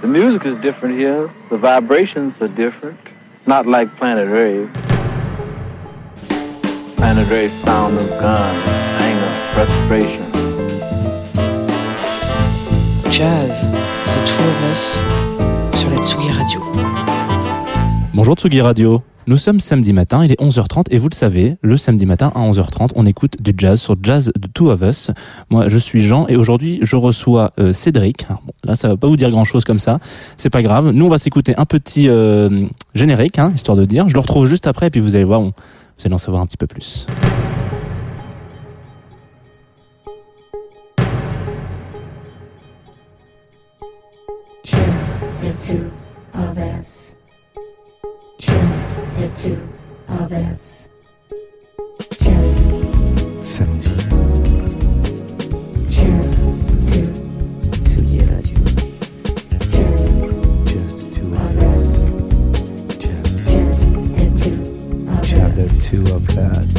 The music is different here. The vibrations are different. Not like Planet Rave. Planet Rave sound of guns, anger, frustration. Jazz, The Two of Us, sur la Tsugi Radio. Bonjour Tsugi Radio. Nous sommes samedi matin, il est 11h30 et vous le savez, le samedi matin à 11h30, on écoute du jazz sur Jazz The Two of Us. Moi, je suis Jean et aujourd'hui, je reçois euh, Cédric. bon, là, ça va pas vous dire grand-chose comme ça, c'est pas grave. Nous, on va s'écouter un petit euh, générique, hein, histoire de dire. Je le retrouve juste après et puis vous allez voir, on, vous allez en savoir un petit peu plus. Just the two of us. Of us. Just Samedi, just two Tsugi Radio. just just two of of us. just, Just the two of just the us. two of us.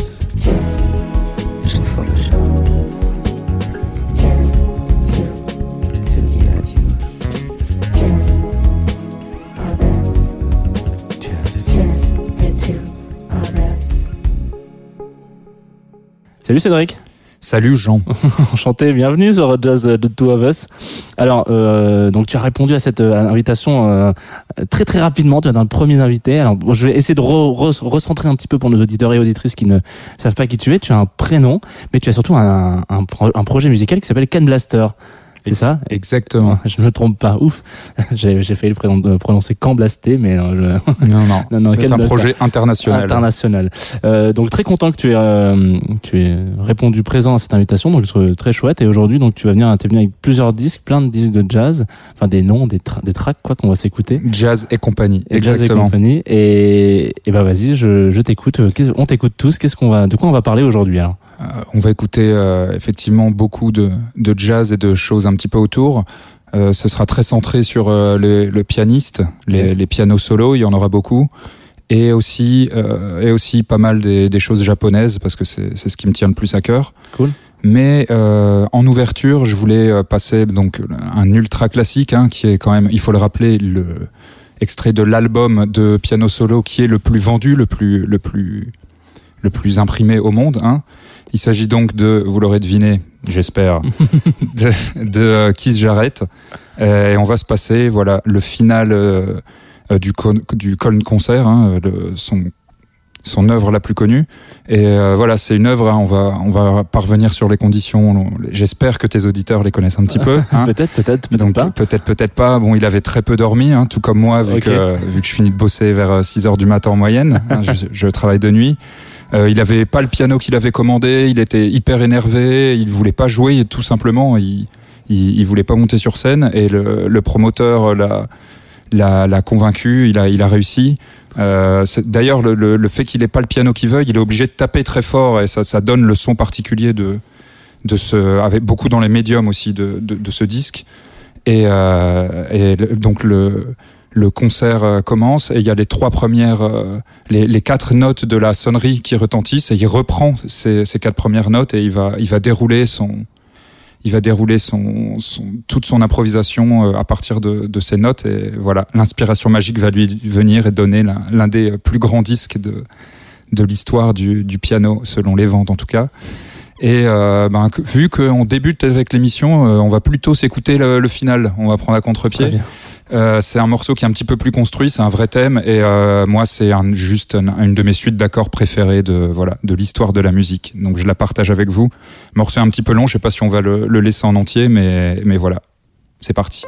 Salut Cédric Salut Jean. Enchanté, bienvenue sur Jazz The Two of Us. Alors, euh, donc tu as répondu à cette euh, invitation euh, très très rapidement, tu es un des premiers invités. Alors, bon, je vais essayer de re- re- recentrer un petit peu pour nos auditeurs et auditrices qui ne savent pas qui tu es. Tu as un prénom, mais tu as surtout un, un, un projet musical qui s'appelle Can Blaster. C'est ça Exactement. Je ne me trompe pas, ouf. J'ai failli le euh, prononcer Can Blaster, mais non, je... Non, non. Non, non, C'est un projet international. international. Euh, donc très content que tu aies, euh, tu aies répondu présent à cette invitation, donc euh, très chouette. Et aujourd'hui, donc tu vas venir, t'es venu avec plusieurs disques, plein de disques de jazz, enfin des noms, des, tra- des tracks quoi qu'on va s'écouter. Jazz et compagnie. Et Jazz et Exactement. compagnie. Et, et bah vas-y, je, je t'écoute. Euh, On t'écoute tous. Qu'est-ce qu'on va, de quoi on va parler aujourd'hui alors? Euh, on va écouter euh, effectivement beaucoup de, de jazz et de choses un petit peu autour. Euh, ce sera très centré sur euh, le, le pianiste, les, Yes. les pianos solos, il y en aura beaucoup. Et aussi, euh, et aussi pas mal des, des choses japonaises, parce que c'est c'est ce qui me tient le plus à cœur. Cool. Mais euh, en ouverture, je voulais euh, passer donc un ultra classique, hein, qui est quand même, il faut le rappeler, le extrait de l'album de piano solo qui est le plus vendu, le plus, le plus, le plus imprimé au monde. Hein. Il s'agit donc de, vous l'aurez deviné, j'espère, de, de euh, Keith Jarrett. Euh, et on va se passer, voilà, le final euh, euh, du, con, du Colne Concert, hein, le- son, son œuvre la plus connue. Et euh, voilà, c'est une œuvre, hein, on, va, on va parvenir sur les conditions. J'espère que tes auditeurs les connaissent un petit peu. hein. Peut-être, peut-être, peut-être pas. peut-être peut-être pas. Bon, il avait très peu dormi, hein, tout comme moi, vu que vu que je finis de bosser vers 6 heures du matin en moyenne. hein, je, je travaille de nuit. Euh, il avait pas le piano qu'il avait commandé. Il était hyper énervé. Il voulait pas jouer. Tout simplement, il il, il voulait pas monter sur scène. Et le, le promoteur l'a convaincu. Il a il a réussi. Euh, D'ailleurs, le, le, le fait qu'il ait pas le piano qu'il veut, il est obligé de taper très fort et ça, ça donne le son particulier de, de ce, avec beaucoup dans les médiums aussi de, de, de ce disque. Et, euh, et donc le, le concert euh, commence et il y a les trois premières, euh, les, quatre notes de la sonnerie qui retentissent et il reprend ces, quatre premières notes et il va, il va dérouler son, il va dérouler son, son toute son improvisation euh, à partir de, de ces notes et voilà, l'inspiration magique va lui venir et donner l'un des plus grands disques de, de l'histoire du, du piano, selon les ventes en tout cas. Et ben, vu qu'on débute avec l'émission, on va plutôt s'écouter le, le final. On va prendre à contre-pied. Euh, c'est un morceau qui est un petit peu plus construit, c'est un vrai thème. Et euh, moi, c'est un, juste un- une de mes suites d'accords préférées de voilà de l'histoire de la musique. Donc je la partage avec vous. Morceau un petit peu long, je sais pas si on va le, le laisser en entier, mais mais voilà, c'est parti.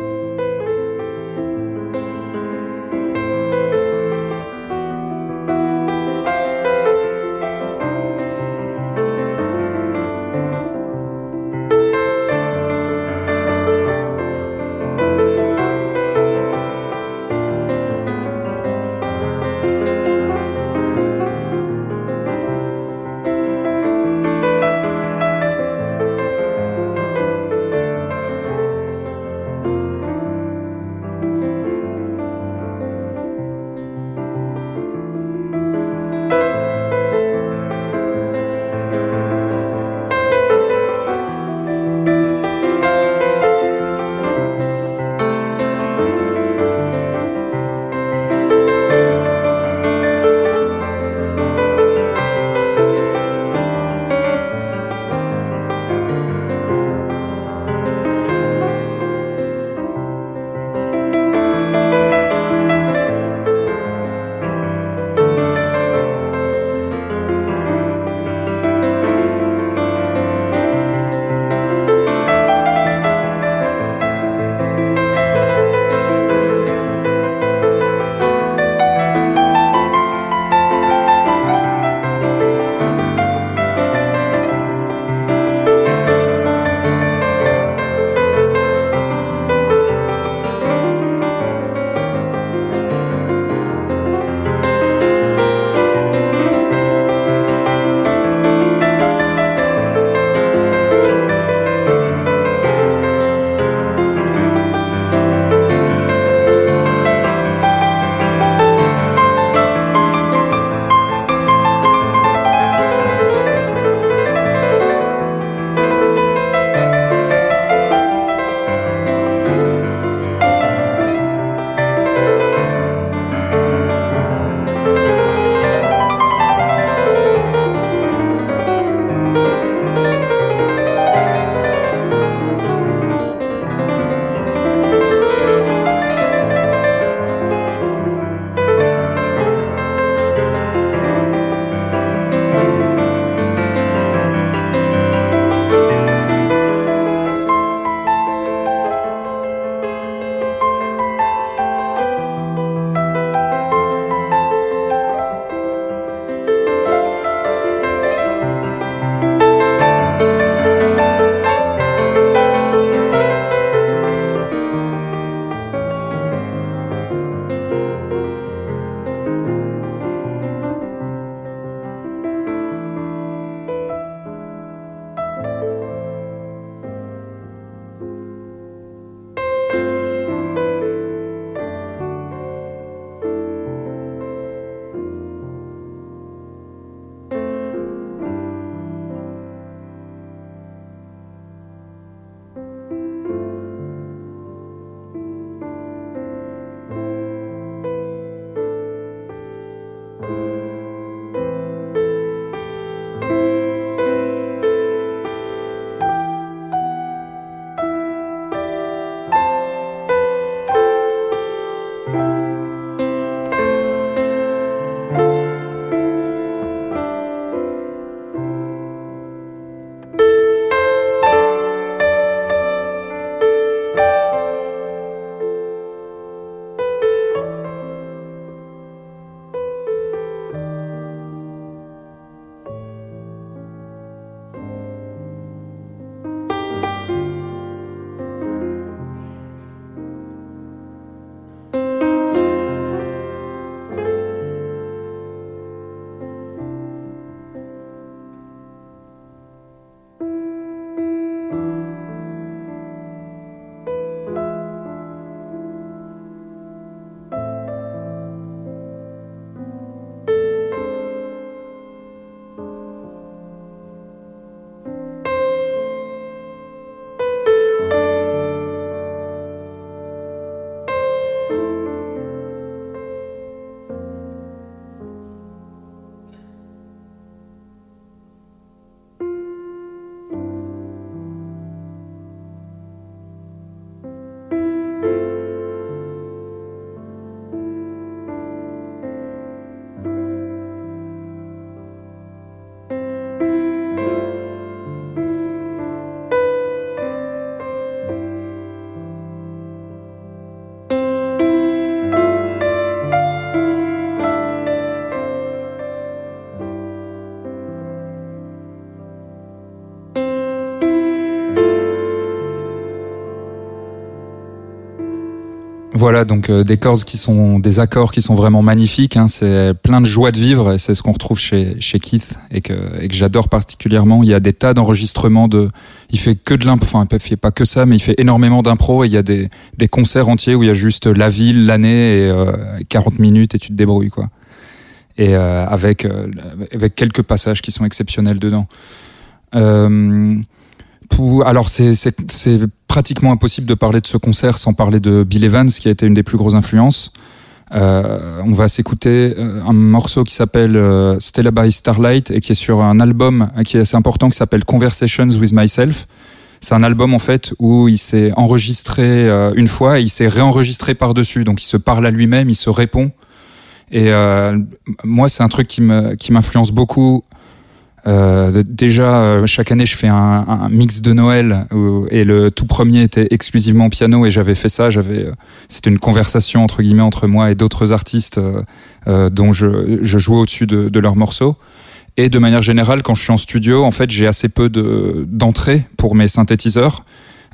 Voilà, donc euh, des chords qui sont des accords qui sont vraiment magnifiques. Hein, c'est plein de joie de vivre et c'est ce qu'on retrouve chez chez Keith et que et que j'adore particulièrement. Il y a des tas d'enregistrements de. Il fait que de l'impro. Enfin, il fait pas que ça, mais il fait énormément d'impro et il y a des des concerts entiers où il y a juste la ville, l'année et euh, 40 minutes et tu te débrouilles quoi. Et euh, avec euh, avec quelques passages qui sont exceptionnels dedans. Euh, alors c'est pratiquement impossible de parler de ce concert sans parler de Bill Evans, qui a été une des plus grosses influences. Euh, on va s'écouter euh, un morceau qui s'appelle euh, Stella by Starlight et qui est sur un album euh, qui est assez important qui s'appelle Conversations with Myself. C'est un album en fait où il s'est enregistré une fois et il s'est réenregistré par-dessus. Donc il se parle à lui-même, il se répond. Et moi, c'est un truc qui m'influence beaucoup euh, déjà, euh, chaque année, je fais un, un mix de Noël où- et le tout premier était exclusivement piano et j'avais fait ça. J'avais, euh, c'était une conversation entre guillemets entre moi et d'autres artistes euh, dont je, je jouais au-dessus de, de leurs morceaux. Et de manière générale, quand je suis en studio, en fait, j'ai assez peu de d'entrée pour mes synthétiseurs.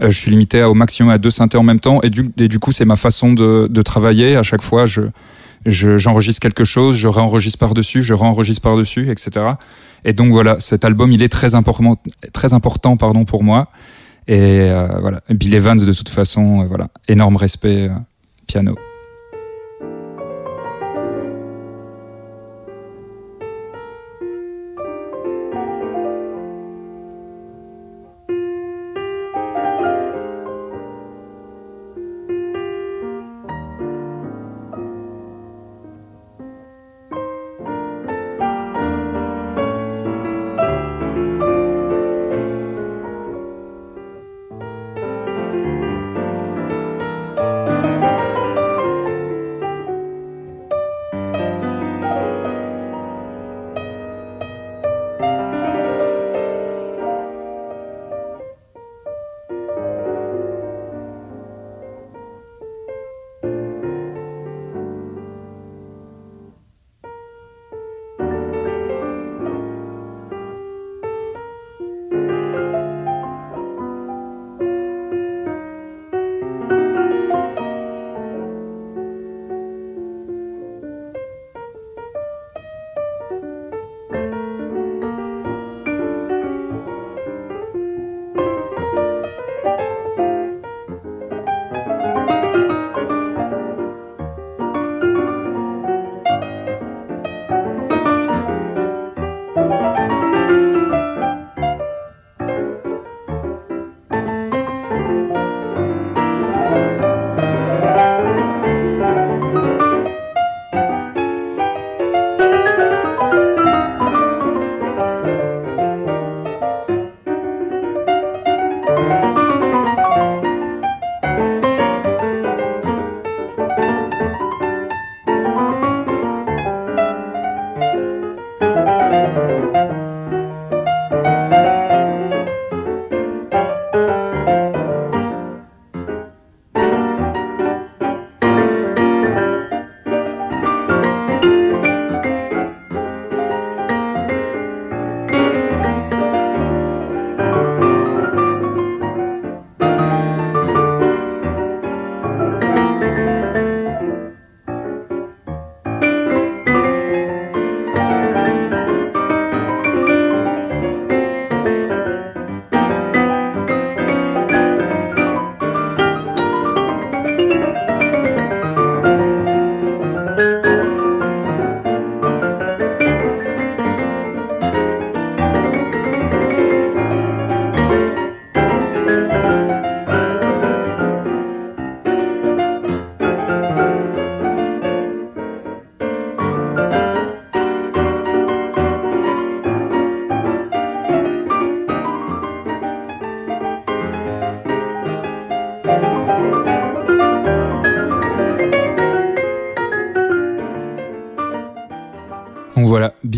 Je suis limité au maximum à deux synthés en même temps et du, et du coup, c'est ma façon de, de travailler. À chaque fois, je je- j'enregistre quelque chose, je réenregistre par-dessus, je réenregistre par-dessus, etc. Et donc voilà, cet album, il est très important, très important pardon, pour moi. Et euh, voilà, Bill Evans, de toute façon, euh, voilà, énorme respect, euh, piano.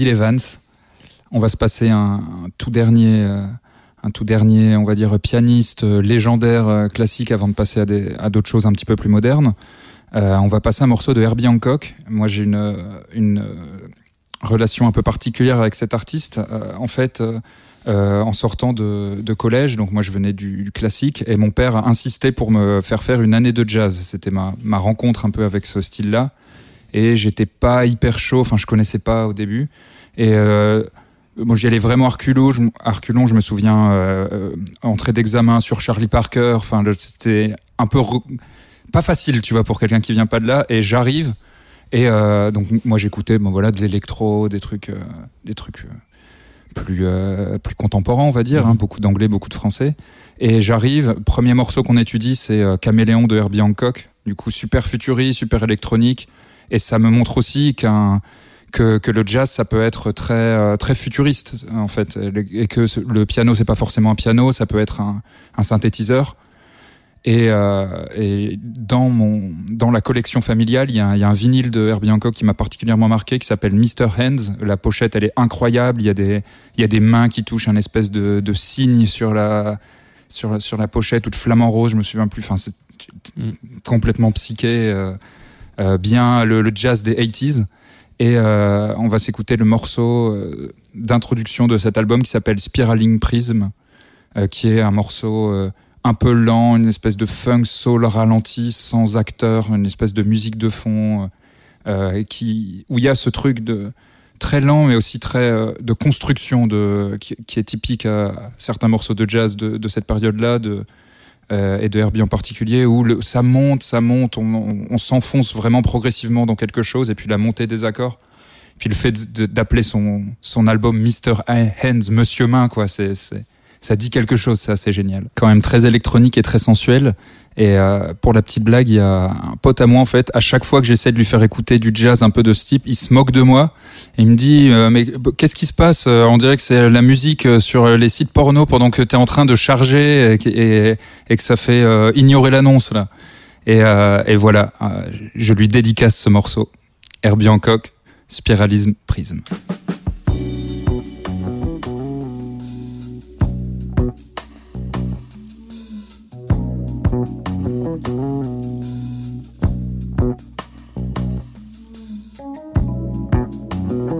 Evans. On va se passer un, tout dernier, euh, un tout dernier, on va dire pianiste euh, légendaire euh, classique avant de passer à d'autres choses un petit peu plus modernes. On va passer un morceau de Herbie Hancock. Moi, j'ai une relation un peu particulière avec cet artiste. En fait, en sortant de, collège. Donc moi je venais du, classique et mon père a insisté pour me faire faire une année de jazz. C'était ma, ma rencontre un peu avec ce style-là et j'étais pas hyper chaud. Enfin je connaissais pas au début et euh, moi j'y allais vraiment à reculons. Je, à reculons, je me souviens euh, euh, entrée d'examen sur Charlie Parker. Enfin c'était un peu pas facile, tu vois, pour quelqu'un qui vient pas de là. Et j'arrive et euh, donc moi j'écoutais bon voilà de l'électro, des trucs, euh, des trucs euh, plus plus contemporains on va dire, hein, beaucoup d'anglais, beaucoup de français. Et j'arrive, premier morceau qu'on étudie c'est Caméléon de Herbie Hancock, du coup super futuriste, super électronique. Et ça me montre aussi qu'un que, que le jazz ça peut être très euh, très futuriste en fait. Et que le piano c'est pas forcément un piano ça peut être un, un synthétiseur. Et, euh, et dans mon dans la collection familiale il y a, un- il y a un vinyle de Herbie Hancock qui m'a particulièrement marqué qui s'appelle Mr Hands. La pochette elle est incroyable. Il y a des il y a des mains qui touchent un espèce de, de signe sur la sur sur la pochette ou de flamant rose je me souviens plus. Enfin c'est Mm. complètement psyché euh, bien le, jazz des 80s et euh, on va s'écouter le morceau euh, d'introduction de cet album qui s'appelle Spiraling Prism, euh, qui est un morceau euh, un peu lent, une espèce de funk soul ralenti, sans acteur, une espèce de musique de fond, euh, qui, où il y a ce truc de très lent, mais aussi très euh, de construction, qui, est typique à certains morceaux de jazz de, cette période-là, de, euh, et de Herbie en particulier, où le, ça monte, ça monte, on, on, on s'enfonce vraiment progressivement dans quelque chose, et puis la montée des accords, puis le fait d'appeler son, son album Mr. Hands, Monsieur Main, quoi, c'est, ça dit quelque chose, ça, c'est génial. Quand même très électronique et très sensuel. Et euh, pour la petite blague, il y a un pote à moi en fait. À chaque fois que j'essaie de lui faire écouter du jazz un peu de ce type, il se moque de moi. Il me dit euh, mais qu'est-ce qui se passe Euh, On dirait que c'est la musique sur les sites porno pendant que tu es en train de charger et, que- ça fait ignorer l'annonce là. Et, et voilà, je lui dédicace ce morceau. Herbie Hancock, Spiralisme Prism.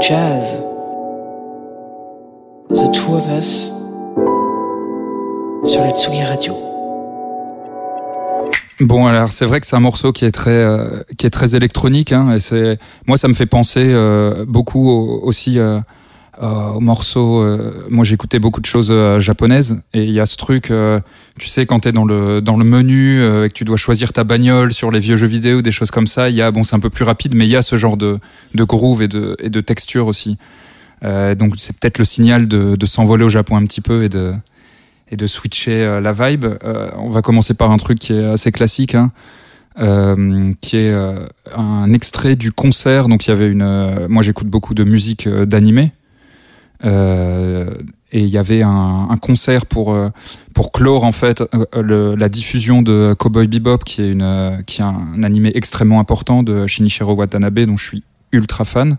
jazz. The Two of Us sur la Tsugi Radio. Bon alors c'est vrai que c'est un morceau qui est très euh, qui est très électronique hein, et c'est moi ça me fait penser euh, beaucoup aussi euh, euh, aux morceaux. euh, moi, j'écoutais beaucoup de choses euh, japonaises, et il y a ce truc, euh, tu sais, quand t'es dans le dans le menu euh, et que tu dois choisir ta bagnole sur les vieux jeux vidéo, des choses comme ça. Il y a, bon, c'est un peu plus rapide, mais il y a ce genre de de groove et de et de texture aussi. Donc, c'est peut-être le signal de, de s'envoler au Japon un petit peu et de et de switcher la vibe. On va commencer par un truc qui est assez classique, hein, euh, qui est euh, un extrait du concert. Donc il y avait une, euh, moi j'écoute beaucoup de musique d'animé, Euh, et il y avait un, un concert pour euh, pour clore en fait euh, le- la diffusion de Cowboy Bebop, qui est une, euh, qui est un, animé extrêmement important de Shinichiro Watanabe, dont je suis ultra fan.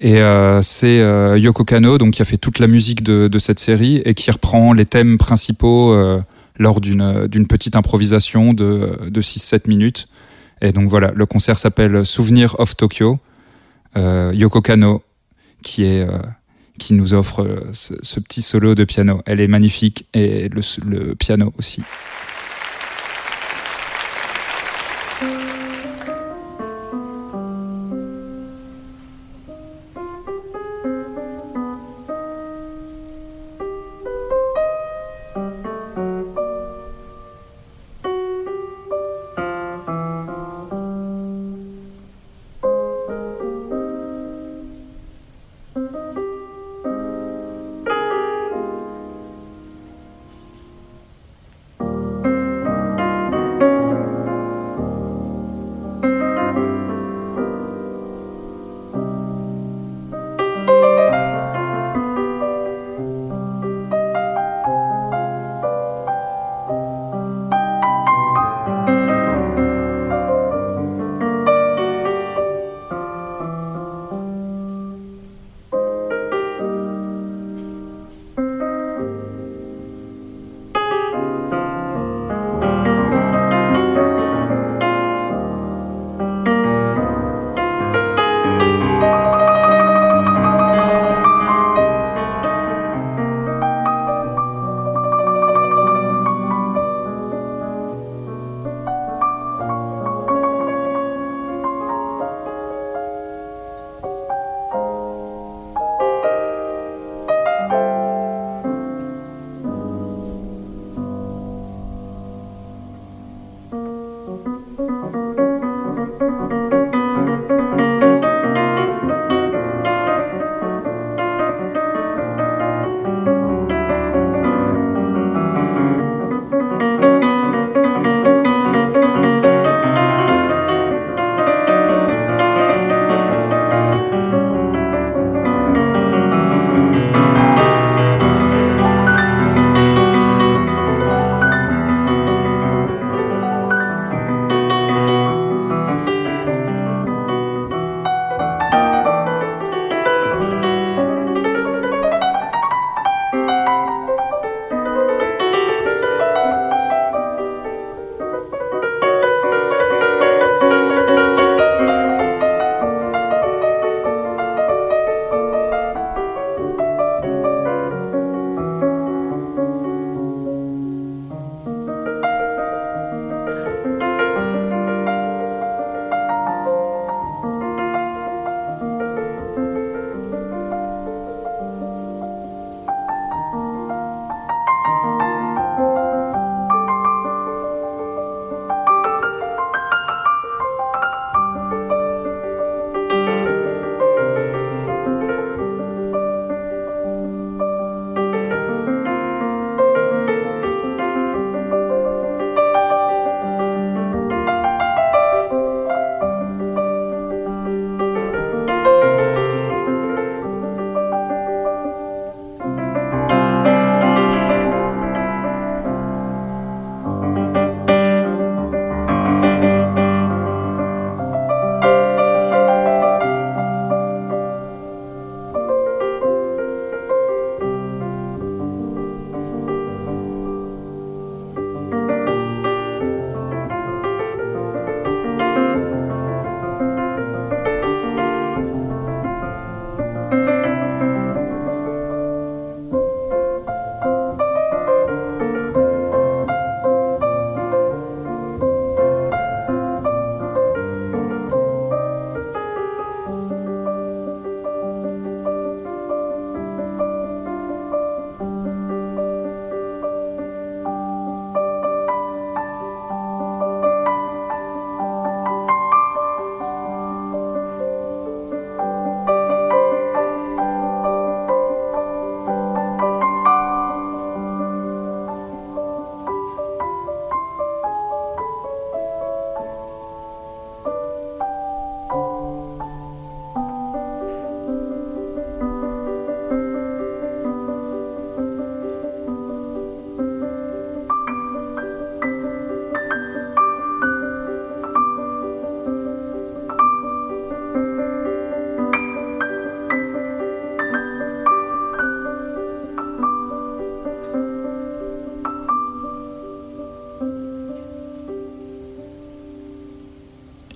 Et euh, c'est euh, Yoko Kano, donc qui a fait toute la musique de, de cette série et qui reprend les thèmes principaux euh, lors d'une d'une petite improvisation de, de 6-7 minutes. Et donc voilà, le concert s'appelle Souvenir of Tokyo. Yoko Kano, qui est qui nous offre euh, ce, petit solo de piano. Elle est magnifique et le piano aussi.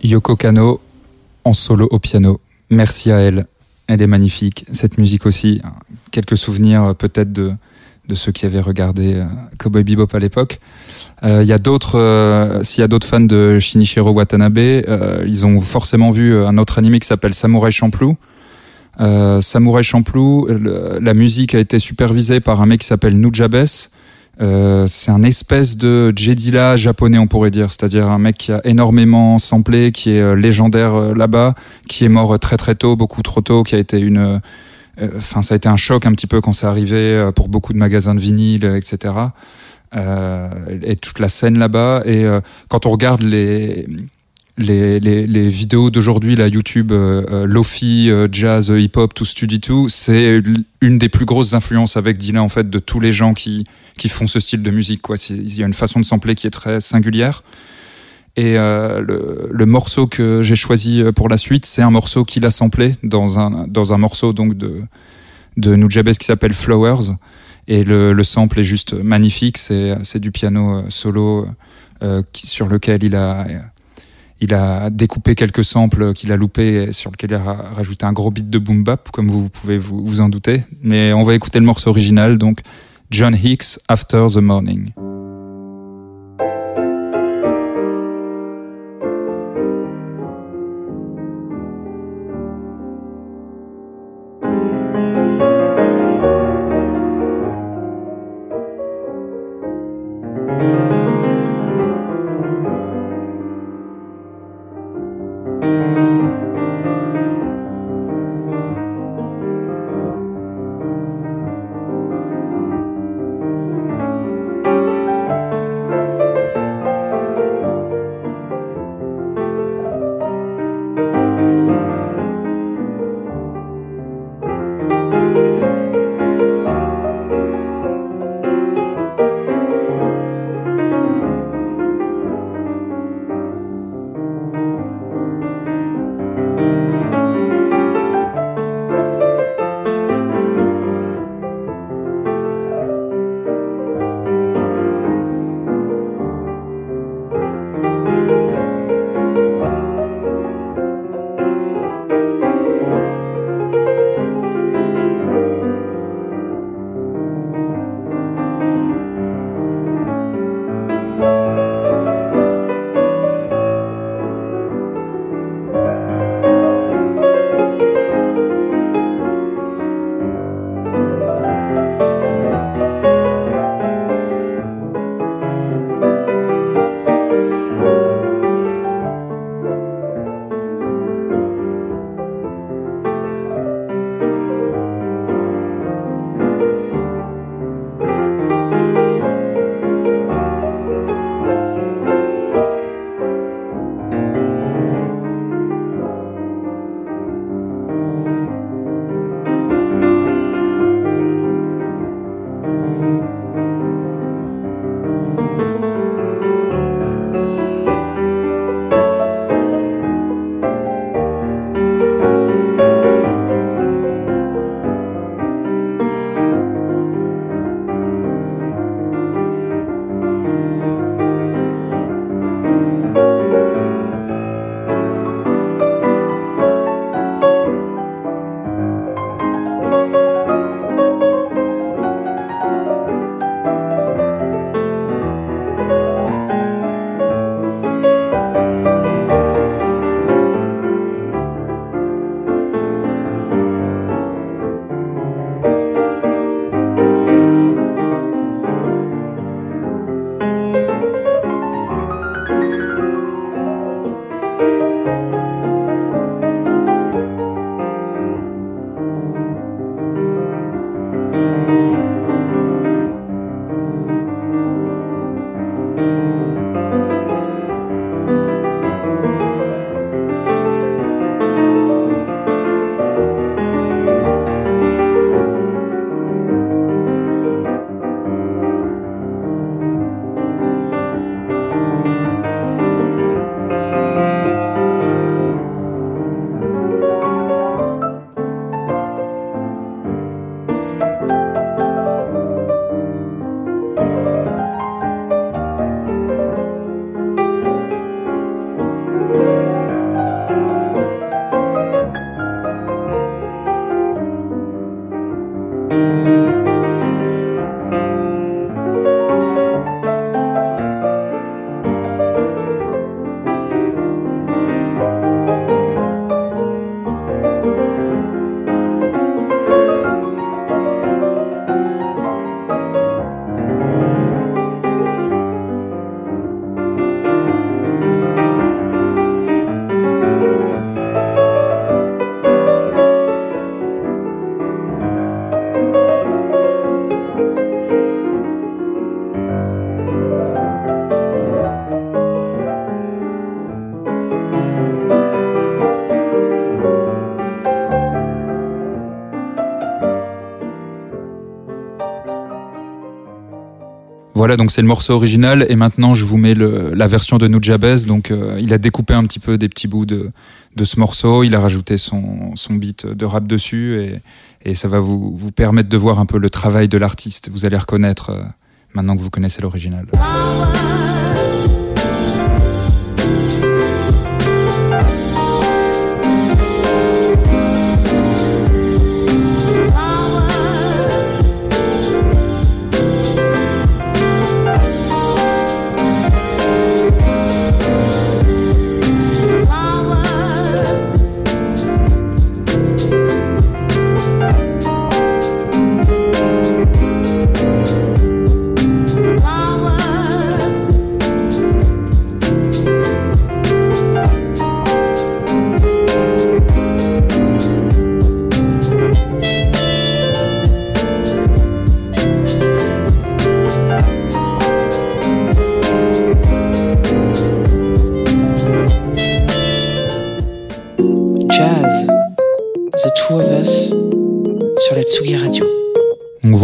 Yoko Kano en solo au piano. Merci à elle. Elle est magnifique. Cette musique aussi, quelques souvenirs euh, peut-être de, de ceux qui avaient regardé euh, Cowboy Bebop à l'époque. Euh, Il d'autres, s'il y a d'autres fans de Shinichiro Watanabe, ils ont forcément vu un autre animé qui s'appelle Samurai Champloo. Samurai Champloo, la musique a été supervisée par un mec qui s'appelle Nujabes. Euh, c'est un espèce de Jedila japonais, on pourrait dire, c'est-à-dire un mec qui a énormément samplé, qui est euh, légendaire euh, là-bas, qui est mort très très tôt, beaucoup trop tôt, qui a été une, enfin ça a été un choc un petit peu quand c'est arrivé pour beaucoup de magasins de vinyle, etc. Euh, et toute la scène là-bas. Et quand on regarde les les, les, les vidéos d'aujourd'hui, la YouTube, euh, euh, Lofi, euh, jazz, euh, hip-hop, tout study tout, c'est une des plus grosses influences avec Dylan en fait de tous les gens qui qui font ce style de musique. Quoi, il y a une façon de sampler qui est très singulière. Et euh, le, le morceau que j'ai choisi euh, pour la suite, c'est un morceau qu'il a samplé dans un dans un morceau donc de de Nujabes qui s'appelle Flowers. Et le, le sample est juste magnifique. C'est c'est du piano solo euh, qui, sur lequel il a il a découpé quelques samples qu'il a loupés sur lequel il a ra- rajouté un gros beat de boom bap, comme vous pouvez vous en douter. Mais on va écouter le morceau original, donc John Hicks, After the Morning. Voilà, donc c'est le morceau original et maintenant je vous mets la version de Nujabez. Donc euh, il a découpé un petit peu des petits bouts de, de ce morceau, il a rajouté son, son beat de rap dessus et, et ça va vous, vous permettre de voir un peu le travail de l'artiste. Vous allez reconnaître euh, maintenant que vous connaissez l'original.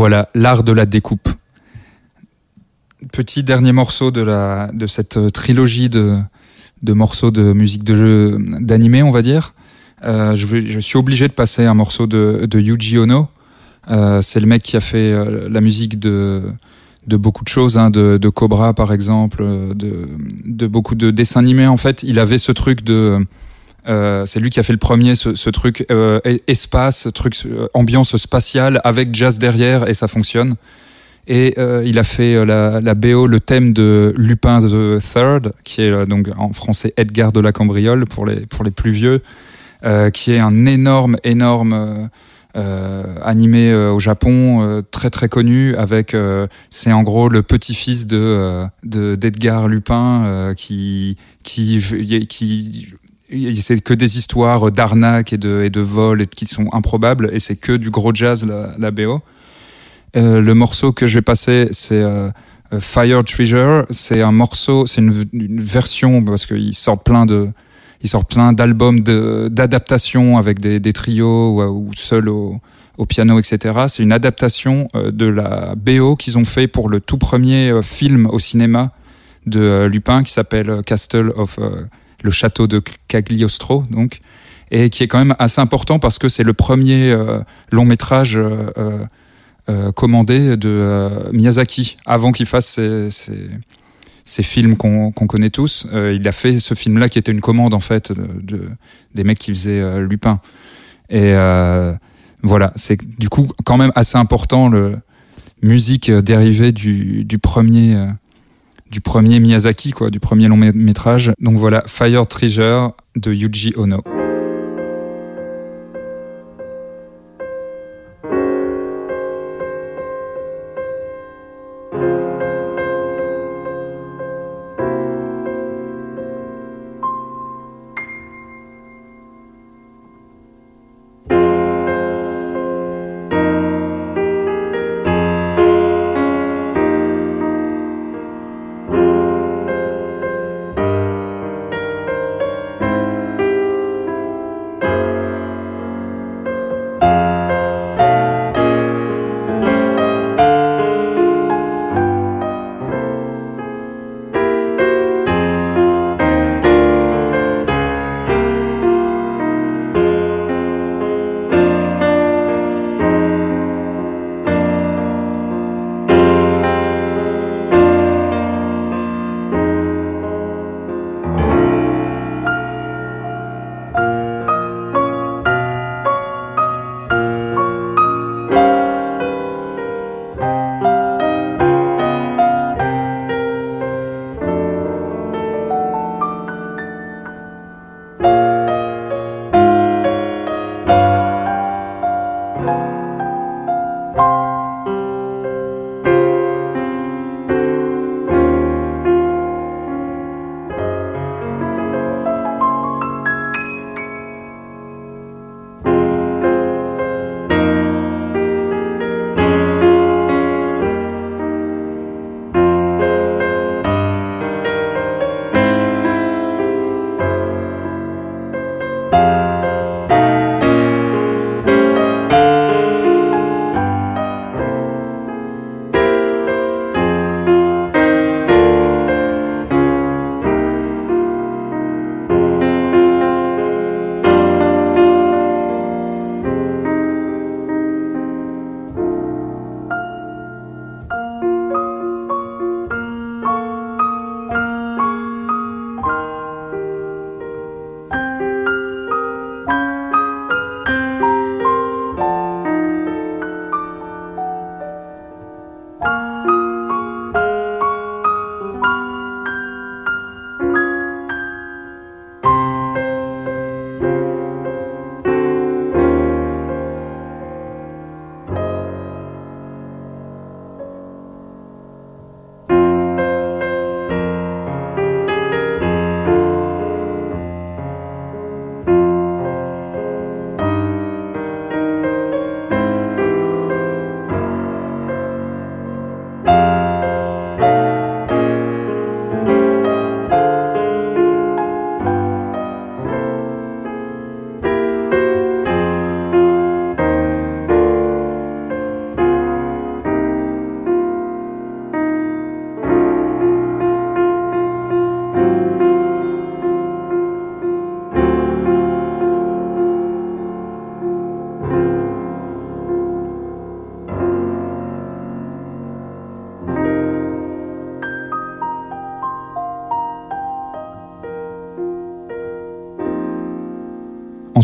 Voilà, l'art de la découpe. Petit dernier morceau de, la, de cette euh, trilogie de, de morceaux de musique de jeu d'animé, on va dire. Euh, je, suis obligé de passer un morceau de, Yuji Ono. Euh, c'est le mec qui a fait euh, la musique de, de beaucoup de choses, hein, de, Cobra par exemple, euh, de beaucoup de dessins animés. En fait, il avait ce truc de euh, c'est lui qui a fait le premier, ce, ce truc euh, e- espace, truc euh, ambiance spatiale avec jazz derrière et ça fonctionne. Et euh, il a fait euh, la, la BO, le thème de Lupin the Third, qui est donc en français Edgar de la Cambriole pour les pour les plus vieux, qui est un énorme énorme animé au Japon, très très connu. Avec c'est en gros le petit-fils de de d'Edgar Lupin qui qui qui c'est que des histoires d'arnaques et de, et vols qui sont improbables et c'est que du gros jazz la, BO. Euh, le morceau que je vais passer c'est euh, Fire Treasure. C'est un morceau, c'est une, version parce qu'il sort plein de, il sort plein d'albums de- d'adaptation avec des, trios ou, ou seul au, au piano, etc. C'est une adaptation euh, de la BO qu'ils ont fait pour le tout premier film au cinéma de Lupin qui s'appelle Castle of le château de Cagliostro, donc, et qui est quand même assez important parce que c'est le premier euh, long métrage euh, euh, euh, commandé de euh, Miyazaki avant qu'il fasse ses, films qu'on connaît tous. Il a fait ce film-là qui était une commande en fait de, de- des mecs qui faisaient Lupin. Et voilà, c'est du coup quand même assez important le musique dérivée du, du premier du premier Miyazaki quoi, du premier long mé- métrage. Donc voilà, Fire Treasure de Yuji Ono.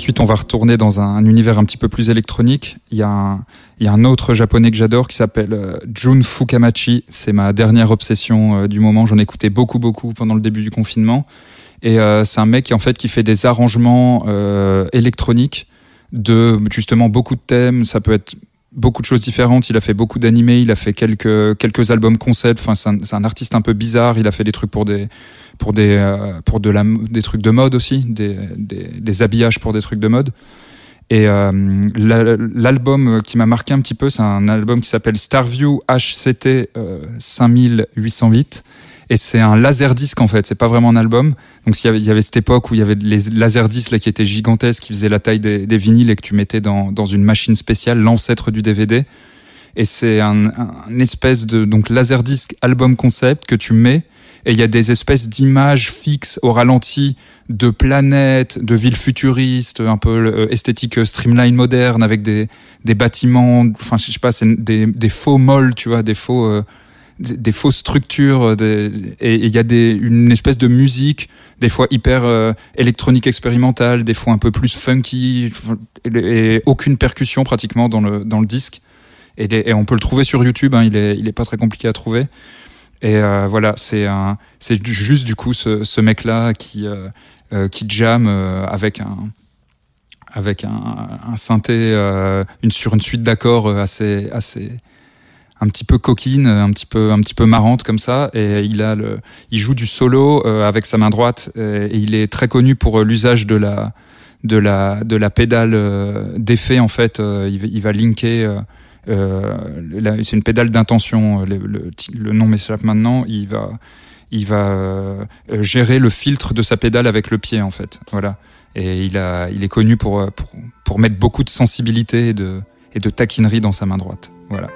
Ensuite, on va retourner dans un, un univers un petit peu plus électronique. Il y a un, autre japonais que j'adore qui s'appelle euh, Jun Fukamachi. C'est ma dernière obsession euh, du moment. J'en ai écouté beaucoup, beaucoup pendant le début du confinement. Et euh, c'est un mec qui en fait qui fait des arrangements électroniques de justement beaucoup de thèmes. Ça peut être beaucoup de choses différentes. Il a fait beaucoup d'animés. Il a fait quelques quelques albums concept. Enfin, c'est un, artiste un peu bizarre. Il a fait des trucs pour des pour des euh, pour de la des trucs de mode aussi, des, des habillages pour des trucs de mode. Et euh, la- l'album qui m'a marqué un petit peu, c'est un album qui s'appelle Starview HCT euh, 5808. Et c'est un laserdisc en fait, c'est pas vraiment un album. Donc s'il y y avait cette époque où il y avait les laserdiscs là qui étaient gigantesques, qui faisaient la taille des, des vinyles et que tu mettais dans, dans une machine spéciale, l'ancêtre du DVD. Et c'est un, un espèce de donc laserdisc album concept que tu mets et il y a des espèces d'images fixes au ralenti de planètes, de villes futuristes, un peu euh, esthétique euh, streamline moderne avec des, des bâtiments, enfin je sais pas, c'est des, des faux malls, tu vois, des faux euh, des, fausses structures euh, des- et il y a des une espèce de musique des fois hyper euh, électronique expérimentale, des fois un peu plus funky et, aucune percussion pratiquement dans le dans le disque. Et, et on peut le trouver sur YouTube, hein, il est il est pas très compliqué à trouver. Et euh, voilà, c'est un, c'est juste du coup ce, ce mec-là qui euh, euh, qui jam avec un avec un, un synthé une sur une suite d'accords assez assez un petit peu coquine, un petit peu un petit peu marrante comme ça. Et il a le, il joue du solo euh, avec sa main droite et, et il est très connu pour euh, l'usage de la de la de la pédale euh, d'effet en fait. Euh, il, va- linker euh, euh, c'est une pédale d'intention. Le, le, le nom m'échappe maintenant. Il va, il va euh, gérer le filtre de sa pédale avec le pied en fait. Voilà. Et il a, il est connu pour euh, pour, pour mettre beaucoup de sensibilité et de et de taquinerie dans sa main droite. Voilà.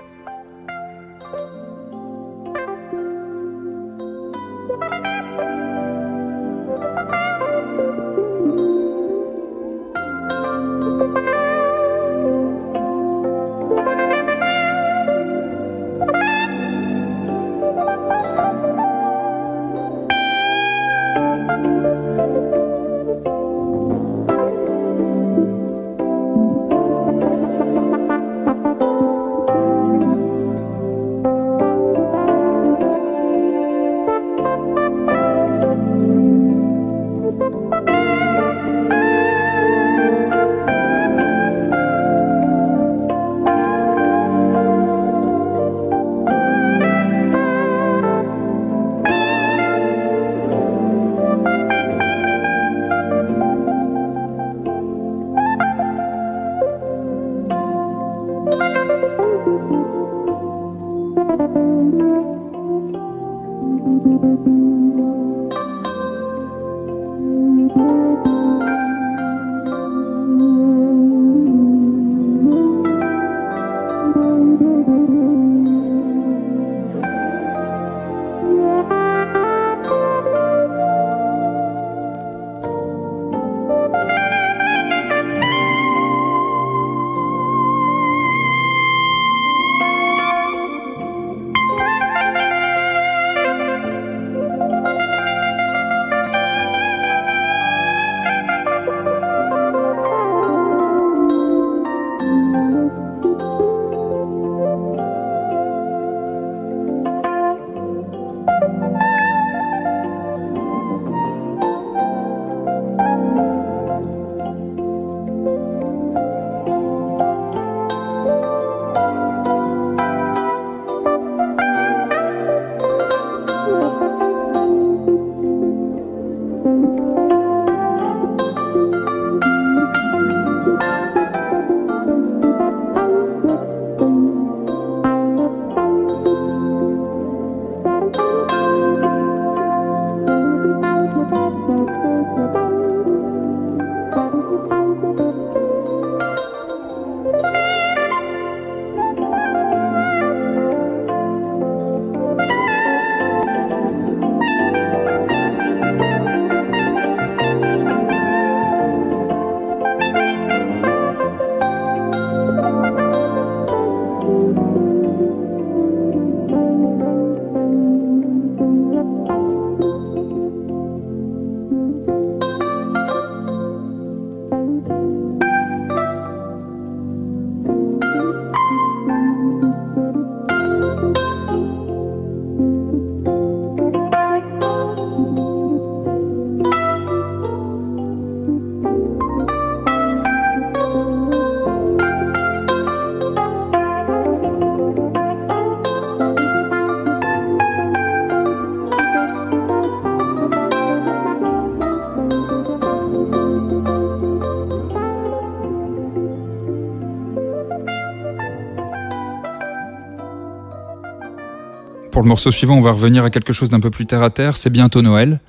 Le morceau suivant, on va revenir à quelque chose d'un peu plus terre à terre. C'est bientôt Noël.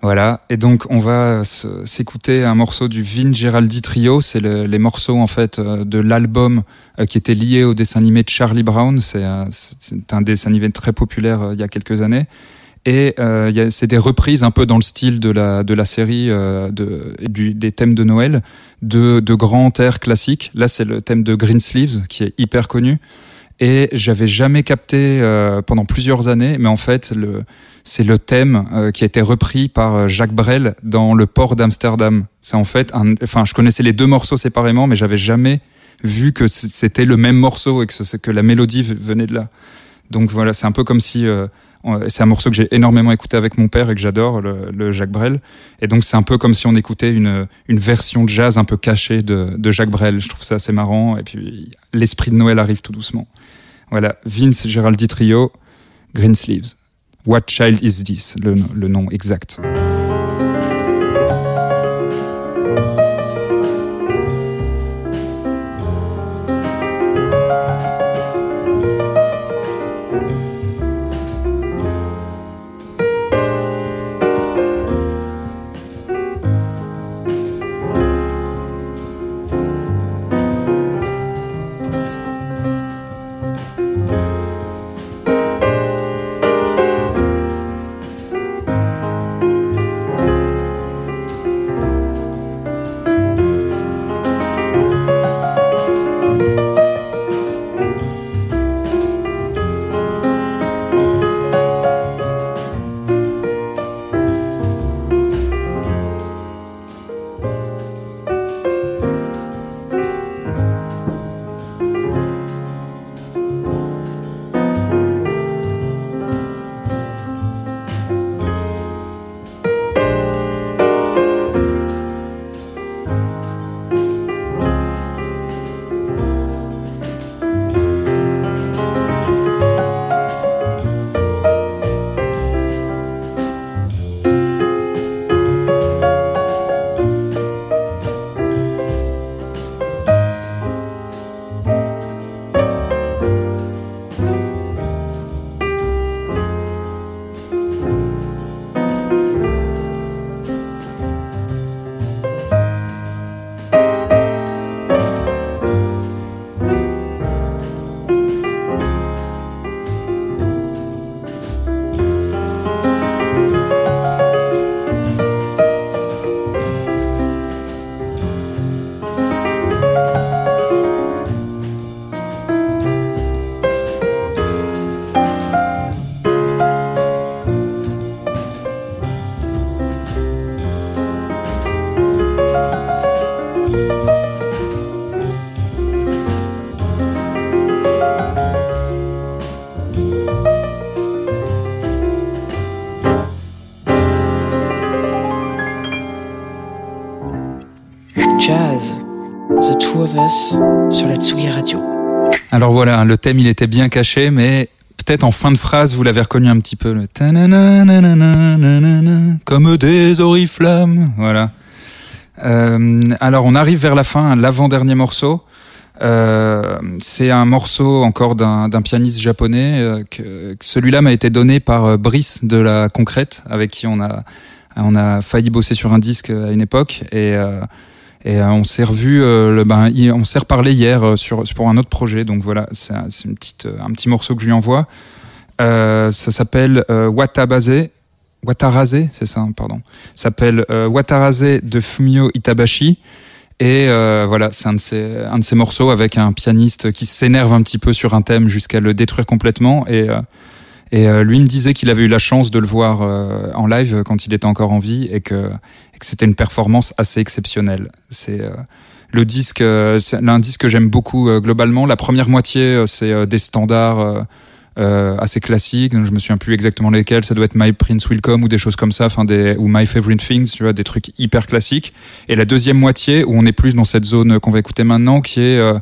Voilà. Et donc, on va s'écouter un morceau du Vin Geraldi Trio. C'est le- les morceaux, en fait, euh, de l'album euh, qui était lié au dessin animé de Charlie Brown. C'est un, dessin animé très populaire euh, il y a quelques années. Et c'est des reprises un peu dans le style de la, série des thèmes de Noël de, de grands airs classiques. Là, c'est le thème de Greensleeves qui est hyper connu. Et j'avais jamais capté euh, pendant plusieurs années, mais en fait, le, c'est le thème euh, qui a été repris par euh, Jacques Brel dans Le Port d'Amsterdam. C'est en fait, un, enfin, je connaissais les deux morceaux séparément, mais j'avais jamais vu que c'était le même morceau et que, que la mélodie venait de là. Donc voilà, c'est un peu comme si euh, c'est un morceau que j'ai énormément écouté avec mon père et que j'adore, le, le Jacques Brel. Et donc c'est un peu comme si on écoutait une, une version de jazz un peu cachée de, de Jacques Brel. Je trouve ça assez marrant. Et puis l'esprit de Noël arrive tout doucement. Voilà, Vince Geraldi Trio, Greensleeves. What Child Is This, le, le nom exact. Radio. Alors voilà, le thème il était bien caché, mais peut-être en fin de phrase vous l'avez reconnu un petit peu. Comme des oriflammes. Voilà. Euh, alors on arrive vers la fin, l'avant-dernier morceau. Euh, c'est un morceau encore d'un pianiste japonais. euh, Celui-là m'a été donné par Brice de la Concrète, avec qui on a on a failli bosser sur un disque à une époque et et euh, on s'est revu, euh, le, ben, on s'est reparlé hier euh, sur pour un autre projet. Donc voilà, c'est un, c'est une petite un petit morceau que je lui envoie. Ça s'appelle Watabase. Watarase, c'est ça, pardon. Ça s'appelle Watarase de Fumio Itabashi. Et euh, voilà, c'est un de ces un de ces morceaux avec un pianiste qui s'énerve un petit peu sur un thème jusqu'à le détruire complètement. Et euh, et euh, lui me disait qu'il avait eu la chance de le voir euh, en live quand il était encore en vie et que, et que c'était une performance assez exceptionnelle. C'est euh, le disque, euh, c'est un disque que j'aime beaucoup euh, globalement. La première moitié, euh, c'est euh, des standards euh, euh, assez classiques. Je me souviens plus exactement lesquels. Ça doit être My Prince Will Come ou des choses comme ça, enfin des ou My Favorite Things, tu vois, des trucs hyper classiques. Et la deuxième moitié où on est plus dans cette zone qu'on va écouter maintenant, qui est euh,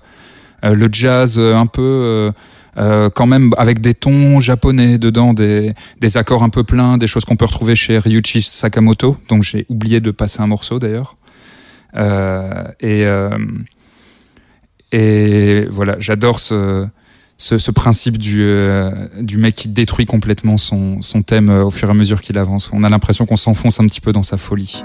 euh, le jazz euh, un peu euh, euh, quand même avec des tons japonais dedans, des, des accords un peu pleins, des choses qu'on peut retrouver chez Ryuichi Sakamoto, donc j'ai oublié de passer un morceau d'ailleurs. Euh, et, euh, et voilà, j'adore ce, ce, ce principe du, euh, du mec qui détruit complètement son, son thème au fur et à mesure qu'il avance. On a l'impression qu'on s'enfonce un petit peu dans sa folie.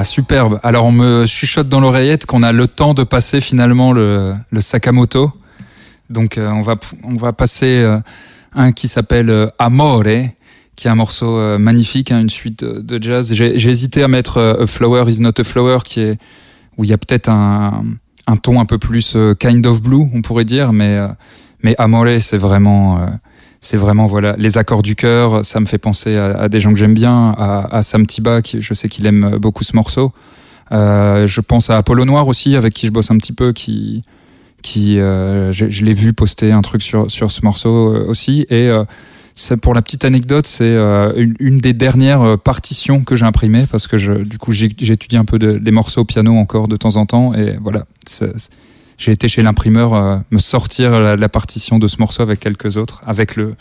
Ah, superbe. Alors, on me chuchote dans l'oreillette qu'on a le temps de passer finalement le, le Sakamoto. Donc, euh, on, va, on va passer euh, un qui s'appelle euh, Amore, qui est un morceau euh, magnifique, hein, une suite de, jazz. J'ai hésité à mettre euh, A Flower is not a Flower, qui est, où il y a peut-être un, un ton un peu plus euh, kind of blue, on pourrait dire, mais, mais Amore, c'est vraiment. C'est vraiment voilà les accords du cœur. Ça me fait penser à, des gens que j'aime bien, à, Sam Tiba, qui je sais qu'il aime beaucoup ce morceau. Euh, je pense à Apollo Noir aussi, avec qui je bosse un petit peu, qui qui euh, je, l'ai vu poster un truc sur sur ce morceau euh, aussi. Et pour la petite anecdote, c'est une, des dernières partitions que j'ai imprimées parce que du coup j'étudie un peu de, des morceaux au piano encore de temps en temps et voilà. J'ai été chez l'imprimeur euh, me sortir la, la partition de ce morceau avec quelques autres, avec le,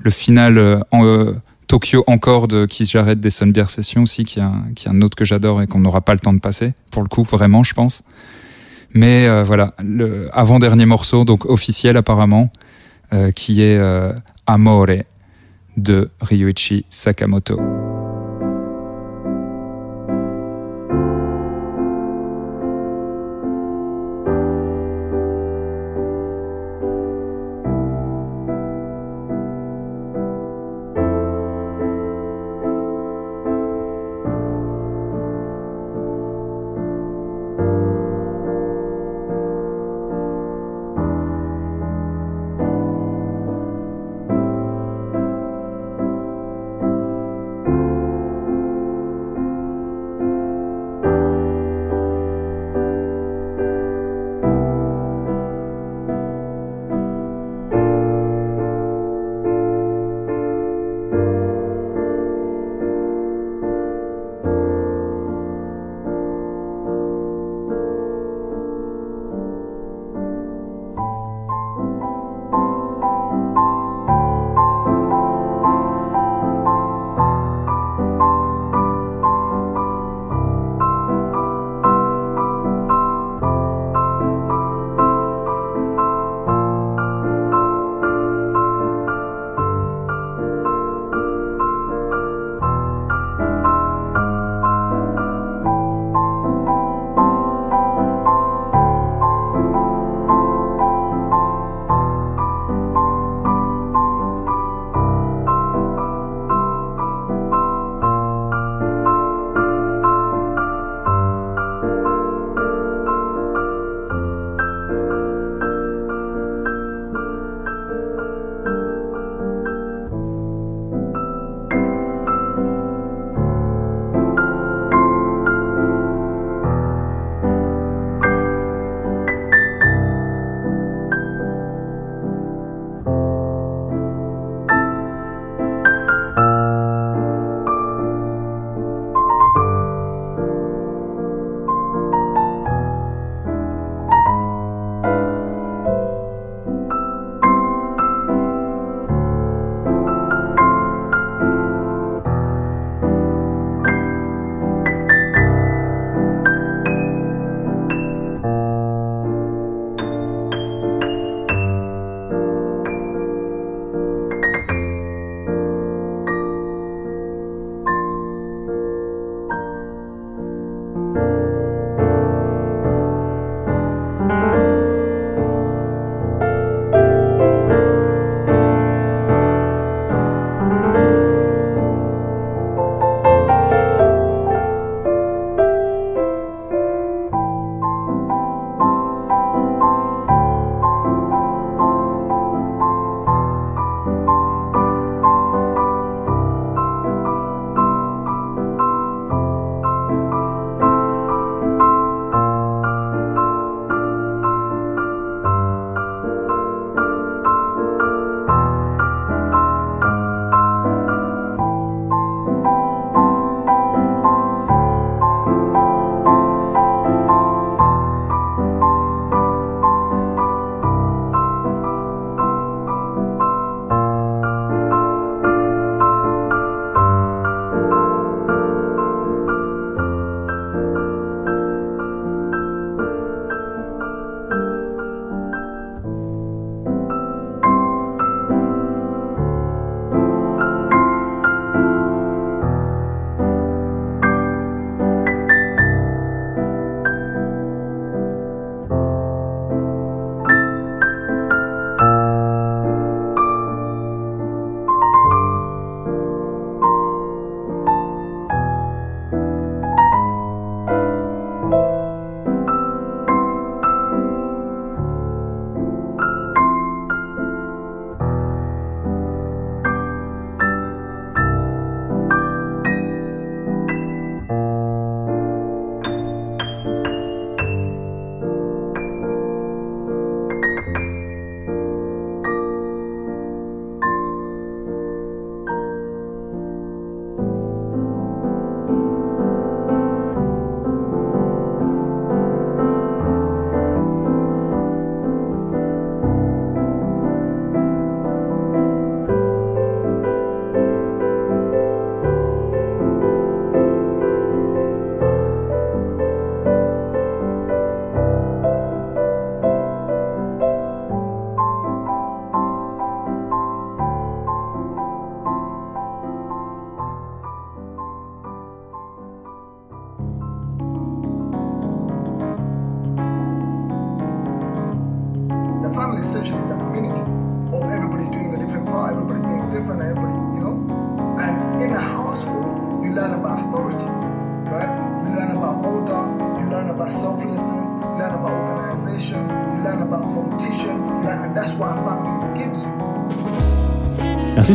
le final euh, en, euh, Tokyo encore de Keith Jarrett des Sunbear Sessions aussi, qui est, un, qui est un autre que j'adore et qu'on n'aura pas le temps de passer, pour le coup, vraiment, je pense. Mais euh, voilà, le avant-dernier morceau, donc officiel apparemment, euh, qui est euh, Amore de Ryuichi Sakamoto.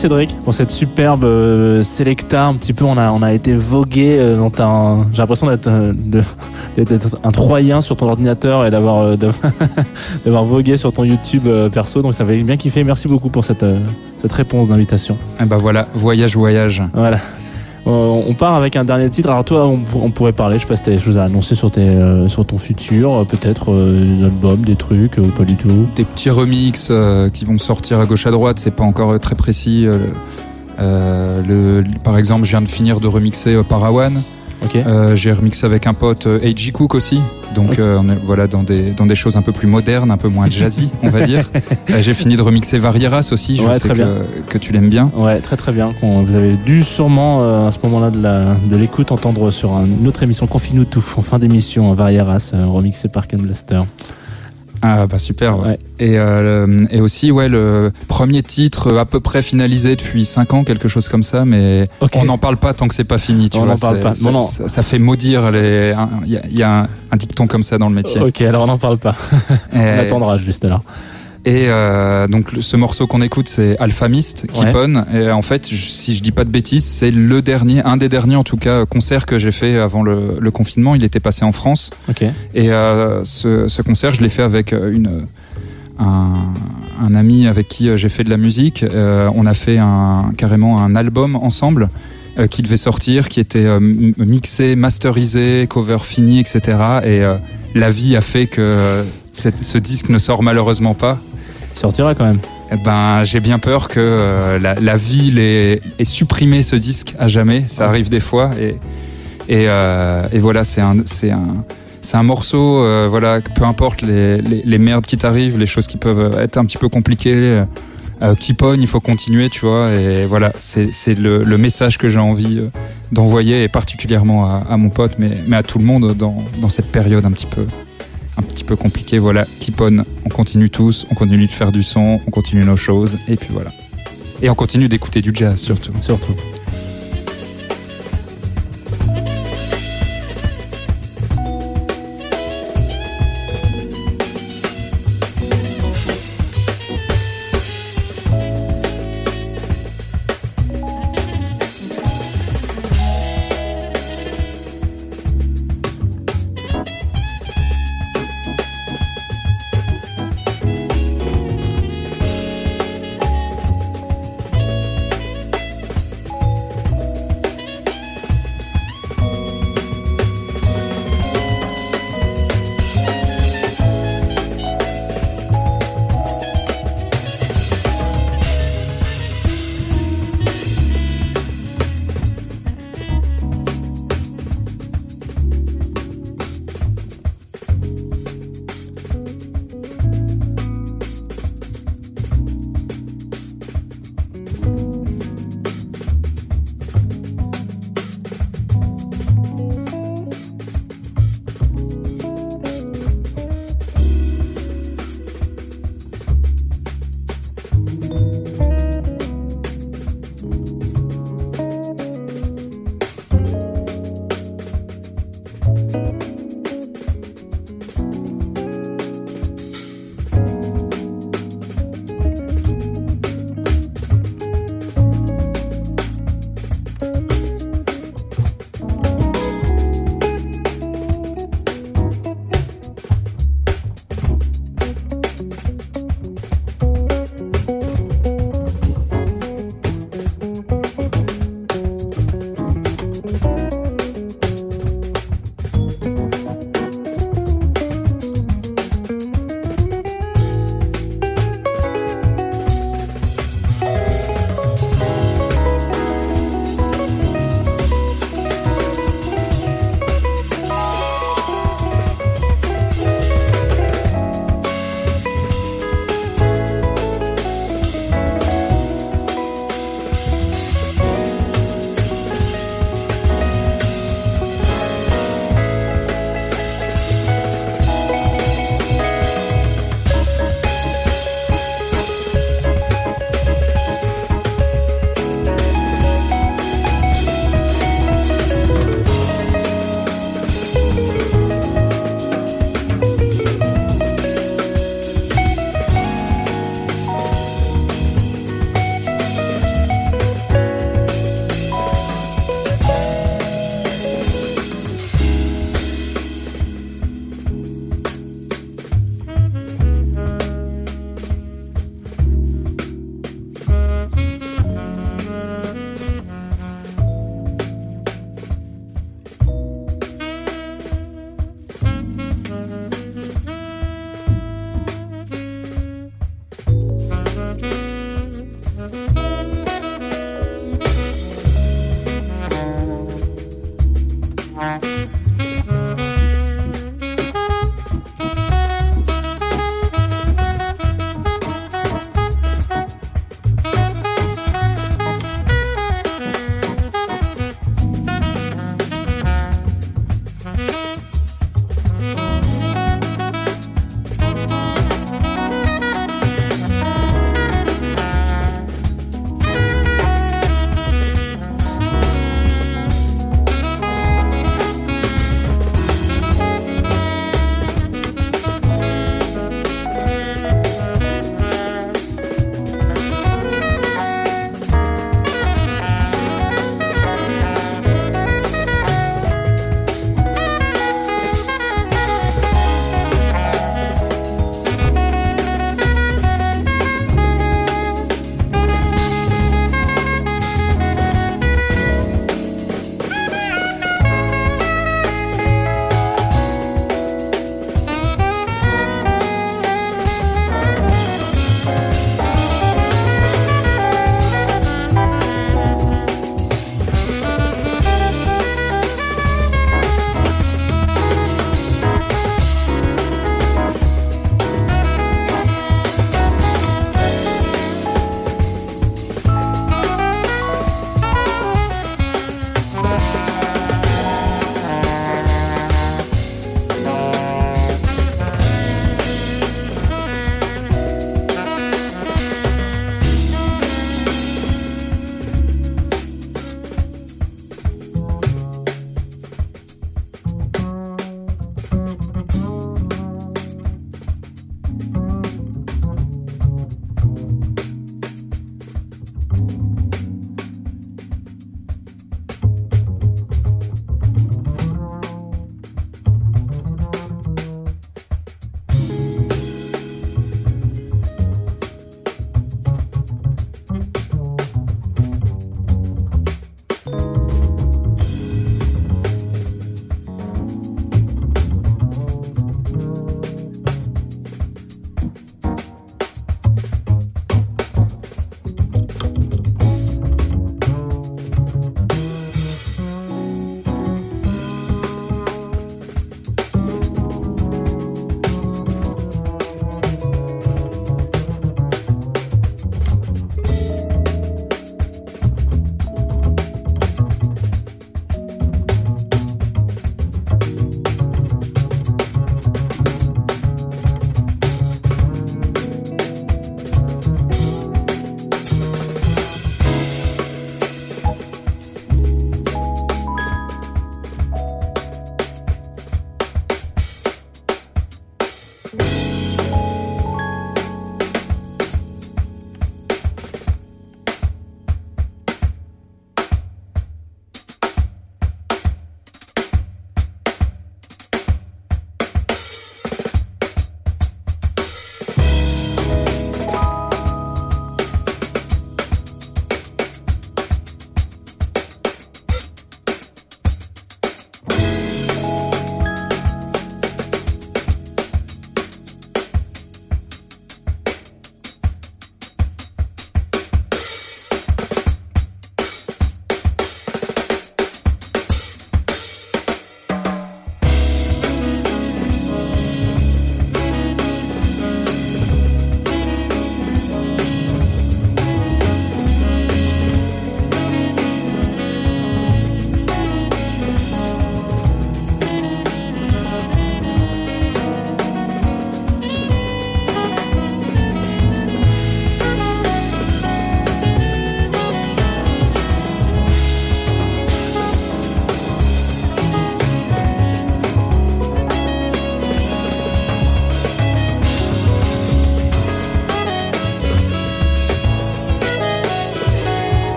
Cédric pour cette superbe euh, sélecta. Un petit peu, on a, on a été vogué euh, dans ta. J'ai l'impression d'être euh, d'être un Troyen sur ton ordinateur et d'avoir euh, d'avoir vogué sur ton YouTube euh, perso. Donc ça fait bien kiffé. Merci beaucoup pour cette euh, cette réponse d'invitation. Et bah voilà, voyage, voyage. Voilà. Euh, on part avec un dernier titre. Alors toi, on, pour- on pourrait parler. Je sais pas si t'as des choses à annoncer sur euh, ton futur, euh, peut-être des albums, des trucs, pas du tout. Des petits remixes qui vont sortir à gauche à droite, c'est pas encore très précis. par exemple, je viens de finir de remixer Parawan. Ok. Euh, J'ai remixé avec un pote euh, A.G. Cook aussi. Donc euh, on est voilà dans des dans des choses un peu plus modernes, un peu moins jazzy, on va dire. Euh, J'ai fini de remixer Varieras aussi. Je Ouais, sais très que, bien. que tu l'aimes bien. Ouais, très très bien. Vous avez dû sûrement euh, à ce moment-là de la- de l'écoute entendre sur un- une autre émission Confine-nous tout en fin d'émission Varieras euh, remixé par Ken Blaster. Ah bah super. ouais. Ouais. Et euh, et aussi ouais le premier titre euh, à peu près finalisé depuis 5 ans, quelque chose comme ça, mais on n'en parle pas tant que c'est pas fini. Tu On vois, n'en parle pas. Ça, Non, non. Ça, ça fait maudire les. Il y y a un, dicton comme ça dans le métier. Ok, alors on n'en parle pas. On attendra juste alors. Et euh, donc ce morceau qu'on écoute, c'est Alphamist, Ouais. Keep On. Et en fait, si je dis pas de bêtises, c'est le dernier, un des derniers en tout cas, concert que j'ai fait avant le, le confinement. Il était passé en France. Ok. Et euh, ce, ce concert, je l'ai fait avec euh, une, un, un ami avec qui euh, j'ai fait de la musique. Euh, on a fait un, carrément un album ensemble euh, qui devait sortir, qui était euh, mixé, masterisé, cover fini, etc. Et euh, la vie a fait que cette- ce disque ne sort malheureusement pas. Il sortira quand même. Eh ben, j'ai bien peur que euh, la, la vie l'ait ait supprimé ce disque à jamais. Ça arrive des fois et et, euh, et voilà, c'est un c'est un c'est un morceau. euh, voilà, peu importe les, les, les merdes qui t'arrivent, les choses qui peuvent être un petit peu compliquées. Euh, keep on, il faut continuer, tu vois. Et voilà, c'est c'est le, le message que j'ai envie euh, d'envoyer, et particulièrement à, à mon pote, mais, mais à tout le monde dans, dans cette période un petit peu un petit peu compliquée. Voilà, keep on, on continue tous, on continue de faire du son, on continue nos choses, et puis voilà. Et on continue d'écouter du jazz surtout. Surtout.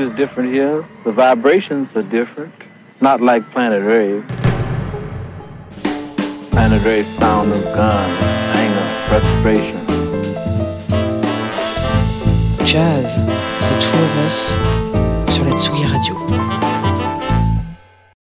Is different here. The vibrations are different. Not like Planet Rave. Planet Rave sound of guns, anger, frustration. Jazz, The Two of Us, sur la Tsugi Radio.